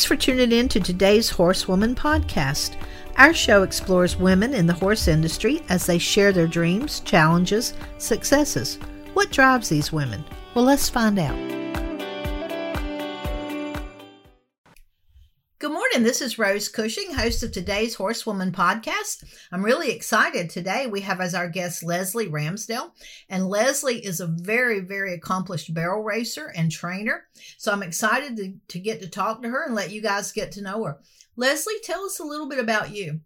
Thanks for tuning in to today's Horsewoman podcast. Our show explores women in the horse industry as they share their dreams, challenges, successes. What drives these women? Well, let's find out. Good morning. This is Rose Cushing, host of today's Horsewoman podcast. I'm really excited. Today we have as our guest Leslie Ramsdell, and Leslie is a very, very accomplished barrel racer and trainer. So I'm excited to, to get to talk to her and let you guys get to know her. Leslie, tell us a little bit about you.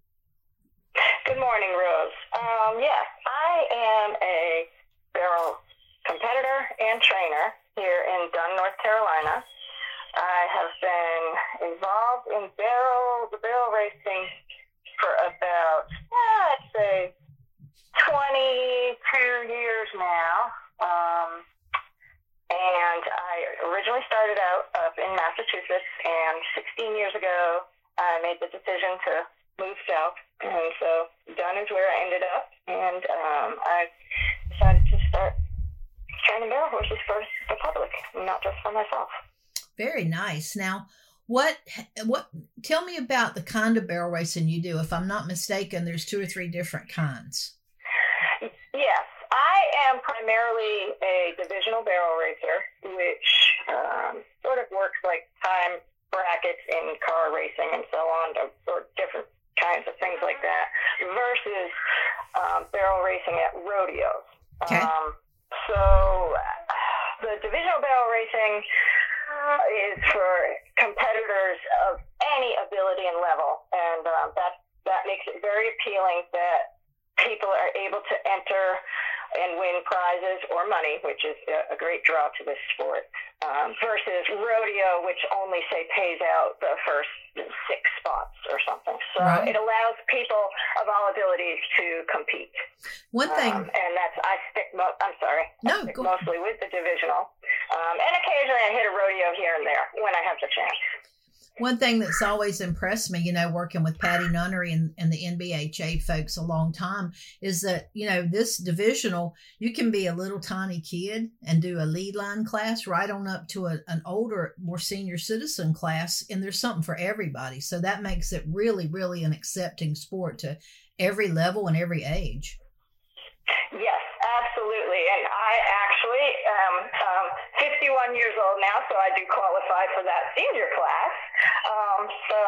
Good morning, Rose. Um, yes, I am a barrel competitor and trainer here in Dunn, North Carolina. I have been involved in barrel the barrel racing for about yeah, I'd say 22 years now. Um, and I originally started out up in Massachusetts, and 16 years ago, I made the decision to move south. And so Dunn is where I ended up, and um, I decided to start training barrel horses for the public, not just for myself. Very nice. Now, what what tell me about the kind of barrel racing you do if i'm not mistaken there's two or three different kinds yes i am primarily a divisional barrel racer which um, sort of works like time brackets in car racing and so on or different kinds of things like that versus um, barrel racing at rodeos okay. Um, so the divisional barrel racing is for competitors of any ability and level, and um, that that makes it very appealing that people are able to enter and win prizes or money, which is a great draw to this sport, um, versus rodeo, which only say pays out the first six spots or something. So right. it allows people of all abilities to compete. One thing, um, and that's I stick. Mo- I'm sorry. No, stick mostly with the divisional, um, and occasionally I hit a rodeo here and there when I have the chance. One thing that's always impressed me, you know, working with Patty Nunnery and, and the NBHA folks a long time, is that, you know, this divisional, you can be a little tiny kid and do a lead line class right on up to a, an older, more senior citizen class, and there's something for everybody. So that makes it really, really an accepting sport to every level and every age. Yes, absolutely. And I actually am um, 51 years old now, so I do qualify for that senior class. Um, so,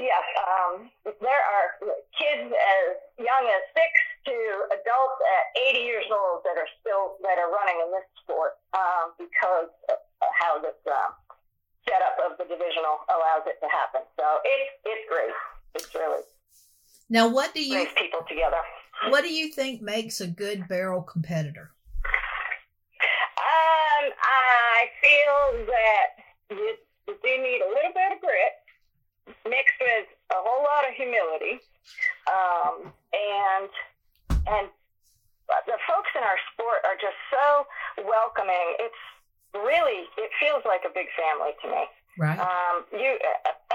yes, um, there are kids as young as six to adults at 80 years old that are still that are running in this sport um, because of how this uh, setup of the divisional allows it to happen. So it's it's great. It's really now. What do you brings people together? What do you think makes a good barrel competitor? I feel that you, you do need a little bit of grit mixed with a whole lot of humility, um, and and the folks in our sport are just so welcoming. It's really it feels like a big family to me. Right. Um, you,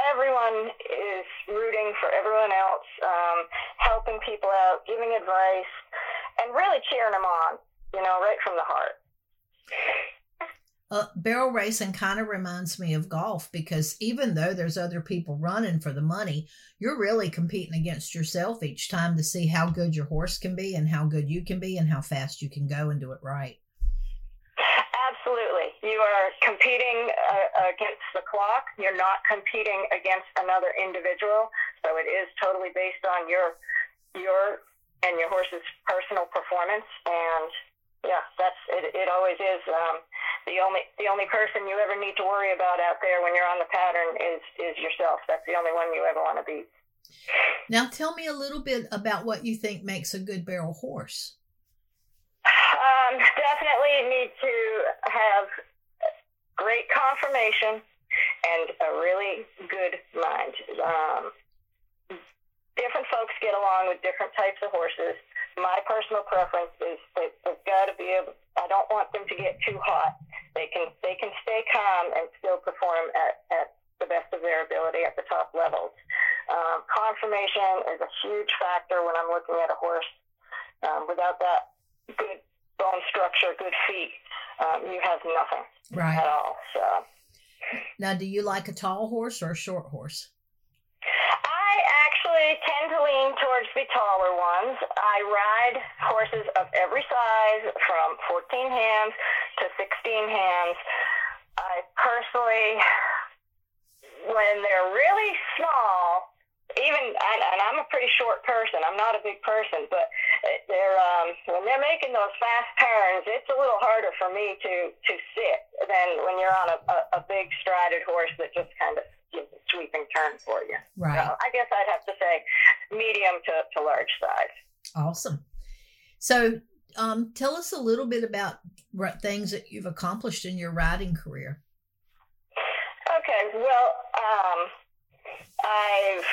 everyone is rooting for everyone else, um, helping people out, giving advice, and really cheering them on. You know, right from the heart. Uh, barrel racing kind of reminds me of golf because even though there's other people running for the money, you're really competing against yourself each time to see how good your horse can be and how good you can be and how fast you can go and do it right. Absolutely. You are competing uh, against the clock. You're not competing against another individual. So it is totally based on your your and your horse's personal performance and yeah, that's it. It always is. Um, the only the only person you ever need to worry about out there when you're on the pattern is is yourself. That's the only one you ever want to be. Now, tell me a little bit about what you think makes a good barrel horse. Um, definitely need to have great conformation and a really good mind. Um, different folks get along with different types of horses. My personal preference is that they've got to be able. I don't want them to get too hot. They can they can stay calm and still perform at, at the best of their ability at the top levels. Um, conformation is a huge factor when I'm looking at a horse. Um, without that good bone structure, good feet, um, you have nothing right. at all. So. Now, do you like a tall horse or a short horse? I actually tend to lean towards the taller ones. I ride horses of every size from 14 hands to 16 hands. I personally, when they're really small, even and, and I'm a pretty short person. I'm not a big person, but they're um, when they're making those fast turns, it's a little harder for me to to sit than when you're on a, a, a big strided horse that just kind of gives a sweeping turn for you. Right. So I guess I'd have to say medium to, to large size. Awesome. So, um, tell us a little bit about things that you've accomplished in your riding career. Okay. Well, um, I've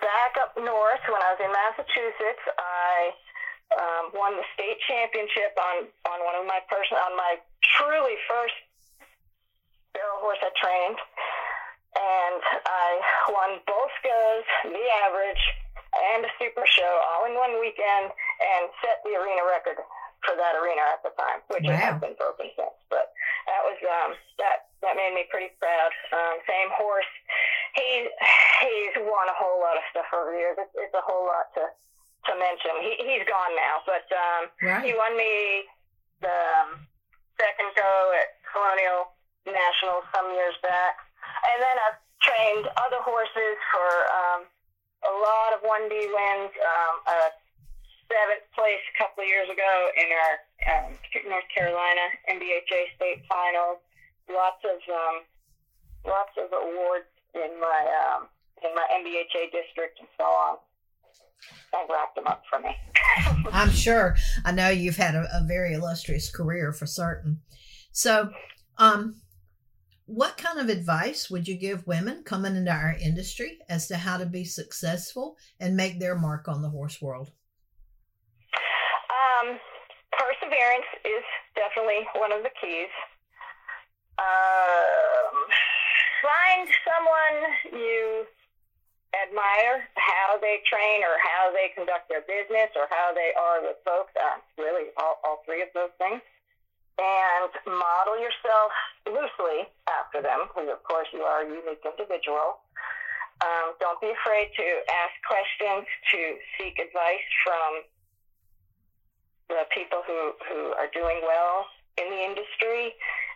back up north when I was in Massachusetts. I um, won the state championship on on one of my person on my truly first barrel horse I trained, and I won both goes, the average, and a super show all in one weekend, and set the arena record for that arena at the time, which wow. has been broken since. But that was um, that that made me pretty proud. Um, same horse he he's won a whole lot of stuff over the years. It's, it's a whole lot to to mention. He he's gone now, but um, right. he won me the um, second go at Colonial National some years back, and then I've trained other horses for um, lot of one D wins. Um, a seventh place a couple of years ago in our um, North Carolina NBHA state finals. Lots of um, lots of awards in my um, in my NBHA district and so on. I racked them up for me. I'm sure. I know you've had a, a very illustrious career for certain. So, um, what kind of advice would you give women coming into our industry as to how to be successful and make their mark on the horse world? Um, perseverance is definitely one of the keys. Um, find someone you admire how they train or how they conduct their business or how they are with folks, uh, really all, all three of those things, and model yourself loosely after them, because of course you are a unique individual. Um, don't be afraid to ask questions, to seek advice from the people who, who are doing well in the industry,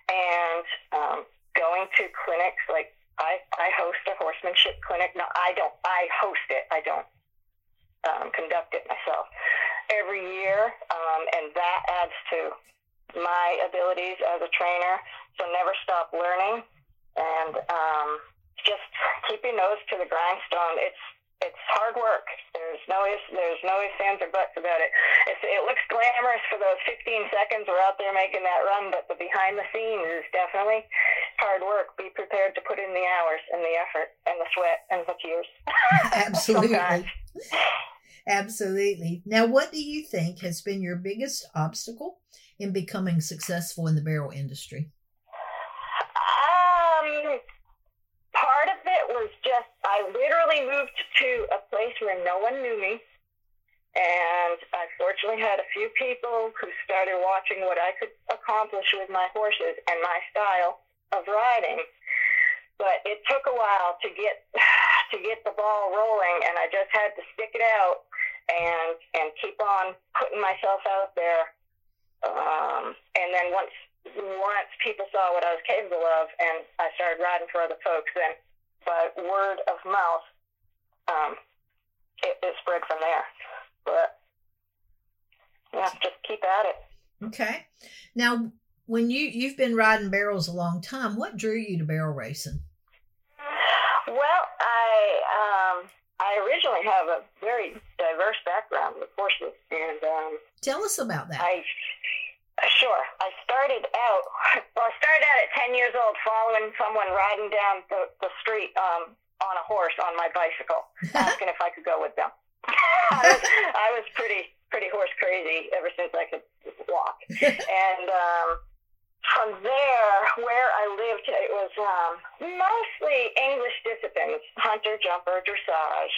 and um, going to clinics like I, I host a horsemanship clinic. No, I don't. I host it. I don't um, conduct it myself every year, um, and that adds to my abilities as a trainer. So never stop learning, and um, just keep your nose to the grindstone. It's it's hard work. There's no there's no ifs, ands, or buts about it. It's, it looks glamorous for those 15 seconds we're out there making that run, but the behind the scenes is definitely hard work. Be prepared to put in the hours and the effort and the sweat and the tears. Absolutely. Absolutely. Now, what do you think has been your biggest obstacle in becoming successful in the barrel industry? Um, part of it was just I literally moved to a place where no one knew me. And I fortunately had a few people who started watching what I could accomplish with my horses and my style of riding. But it took a while to get to get the ball rolling, and I just had to stick it out and and keep on putting myself out there. Um, and then once once people saw what I was capable of, and I started riding for other folks, then by word of mouth, um, it, it spread from there. But yeah, just keep at it. Okay. Now, when you you've been riding barrels a long time, what drew you to barrel racing? Well, I um, I originally have a very diverse background with horses, and um, tell us about that. I Sure. I started out, well, I started out at 10 years old following someone riding down the, the street um, on a horse on my bicycle, asking if I could go with them. I, was, I was pretty, pretty horse crazy ever since I could walk. and um, from there, where I lived, it was um, mostly English disciplines hunter, jumper, dressage,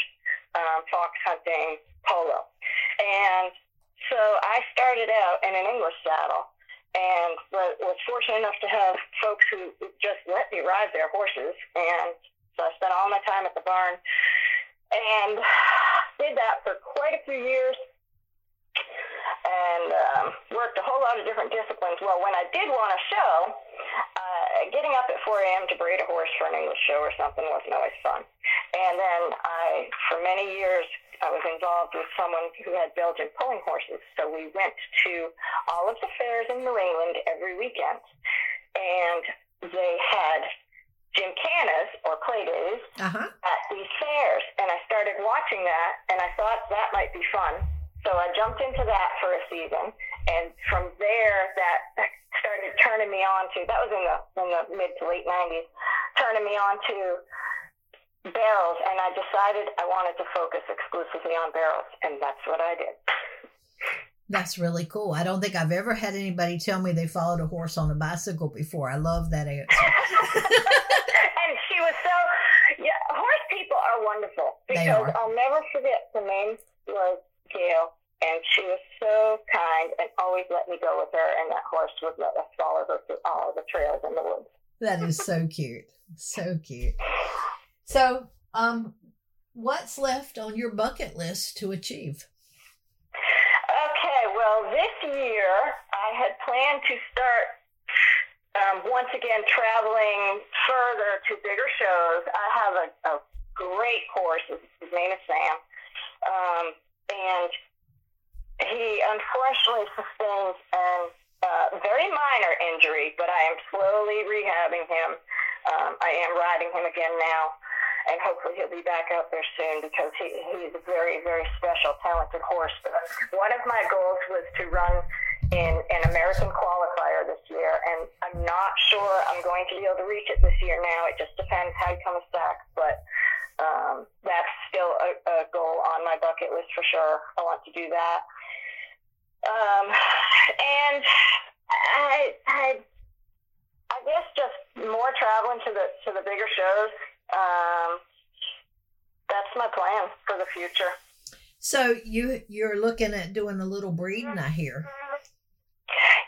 um, fox hunting, polo. And so I started out in an English saddle and was fortunate enough to have folks who just let me ride their horses. And so I spent all my time at the barn and did that for quite a few years and um, worked a whole lot of different disciplines. Well, when I did want a show, uh, getting up at 4 a.m. to braid a horse for an English show or something wasn't always fun. And then I, for many years, I was involved with someone who had Belgian pulling horses. So we went to all of the fairs in New England every weekend. And they had gymkhanas or play days Uh-huh. at these fairs. And I started watching that and I thought that might be fun. So I jumped into that for a season. And from there, that started turning me on to, that was in the, in the mid to late 90s, turning me on to barrels. And I decided I wanted to focus exclusively on barrels. And that's what I did. That's really cool. I don't think I've ever had anybody tell me they followed a horse on a bicycle before. I love that answer. and she was so yeah horse people are wonderful because are. i'll never forget the name was gail and she was so kind and always let me go with her and that horse would let us follow her through all the trails in the woods that is so cute. So cute. So, um, what's left on your bucket list to achieve? okay well this year i had planned to start um, once again traveling further to bigger shows i have a, a great horse his, name is sam um, and he unfortunately sustained an uh, very minor injury, but I am slowly rehabbing him. Um, I am riding him again now, and hopefully he'll be back out there soon because he, he's a very, very special, talented horse. But one of my goals was to run in an American qualifier this year, and I'm not sure I'm going to be able to reach it this year now. It just depends how he comes back, but um, that's still a, a goal on my bucket list for sure. I want to do that. Um, and I, I, I guess just more traveling to the to the bigger shows. Um, that's my plan for the future. So you you're looking at doing a little breeding, I hear.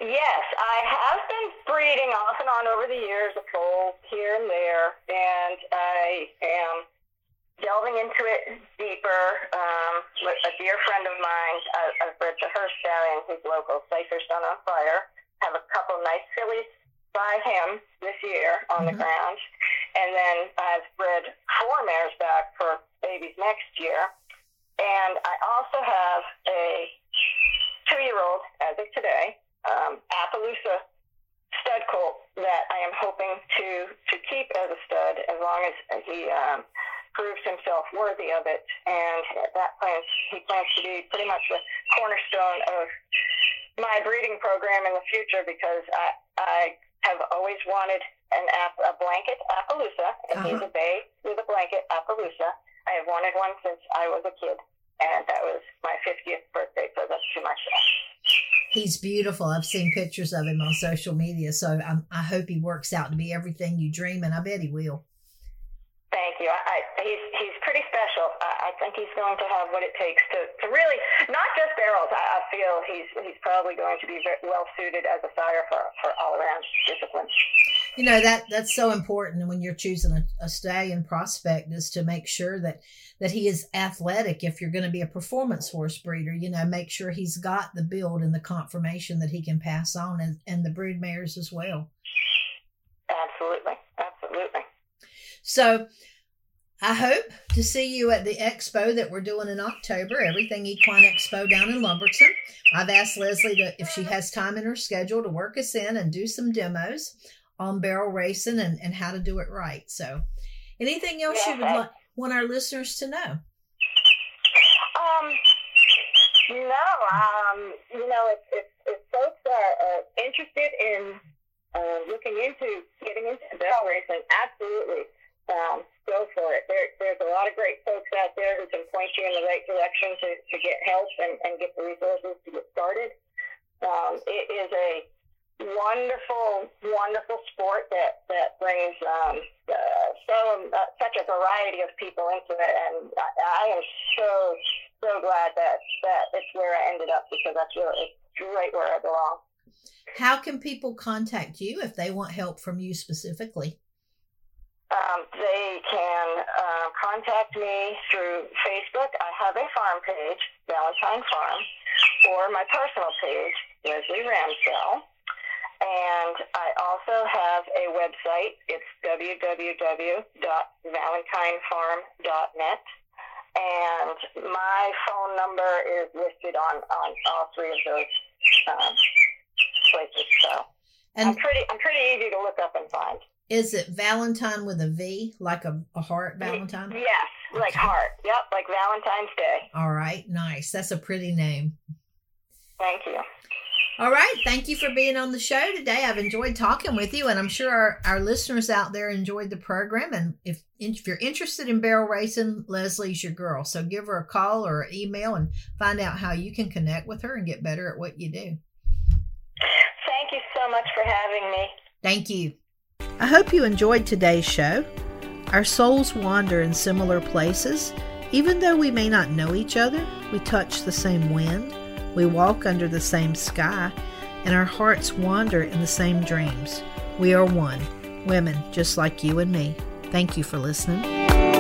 Yes, I have been breeding off and on over the years, a foal here and there, and I am delving into it deeper. Um, with a dear friend of mine, I, I've bred the Hearst Stallion, who's local, Cypher's Done on Fire. Have a couple nice fillies by him this year on the Mhm. ground, and then I've bred four mares back for babies next year. And I also have a two-year-old, as of today, um, Appaloosa stud colt that I am hoping to to keep as a stud as long as he um, proves himself worthy of it. And that plans he plans to be pretty much the cornerstone of my breeding program in the future because I I have always wanted an app, a blanket Appaloosa, and he's Uh-huh. a bay with a blanket Appaloosa. I have wanted one since I was a kid, and that was my 50th birthday present to myself. He's beautiful. I've seen pictures of him on social media, so I'm, I hope he works out to be everything you dream, and I bet he will. Thank you. I, I, he's he's pretty special. I, I think he's going to have what it takes to, to really not just barrels. I, I feel he's he's probably going to be very well suited as a sire for for all around disciplines. You know that that's so important when you're choosing a, a stallion prospect is to make sure that that he is athletic. If you're going to be a performance horse breeder, you know, make sure he's got the build and the conformation that he can pass on, and, and the brood mares as well. Absolutely, absolutely. So I hope to see you at the expo that we're doing in October, Everything Equine Expo down in Lumberton. I've asked Leslie to, if she has time in her schedule to work us in and do some demos on barrel racing and, and how to do it right. So anything else you would Yeah. want our listeners to know? Um, no, um, you know, if, if, if folks are, are interested in uh, looking into getting into barrel racing, absolutely um, go for it. There, there's a lot of great folks out there who can point you in the right direction to, to get help and, and get the resources to get started. Um, it is a wonderful, wonderful sport that that brings um, uh, so uh, such a variety of people into it, and I, I am so so glad that that it's where I ended up because I feel it's right where I belong. How can people contact you if they want help from you specifically? um, they can uh, contact me through Facebook. I have a farm page, Valentine Farm, or my personal page, Leslie Ramsdell. And I also have a website. It's www.valentinefarm.net. And my phone number is listed on, on all three of those um, places. So and I'm pretty I'm pretty easy to look up and find. Is it Valentine with a V, like a, a heart Valentine? Yes, like heart. Yep, like Valentine's Day. All right, nice. That's a pretty name. Thank you. All right. Thank you for being on the show today. I've enjoyed talking with you, and I'm sure our, our listeners out there enjoyed the program. And if, if you're interested in barrel racing, Leslie's your girl. So give her a call or email and find out how you can connect with her and get better at what you do. Thank you so much for having me. Thank you. I hope you enjoyed today's show. Our souls wander in similar places. Even though we may not know each other, we touch the same wind we walk under the same sky, and our hearts wander in the same dreams. We are one, women just like you and me. Thank you for listening.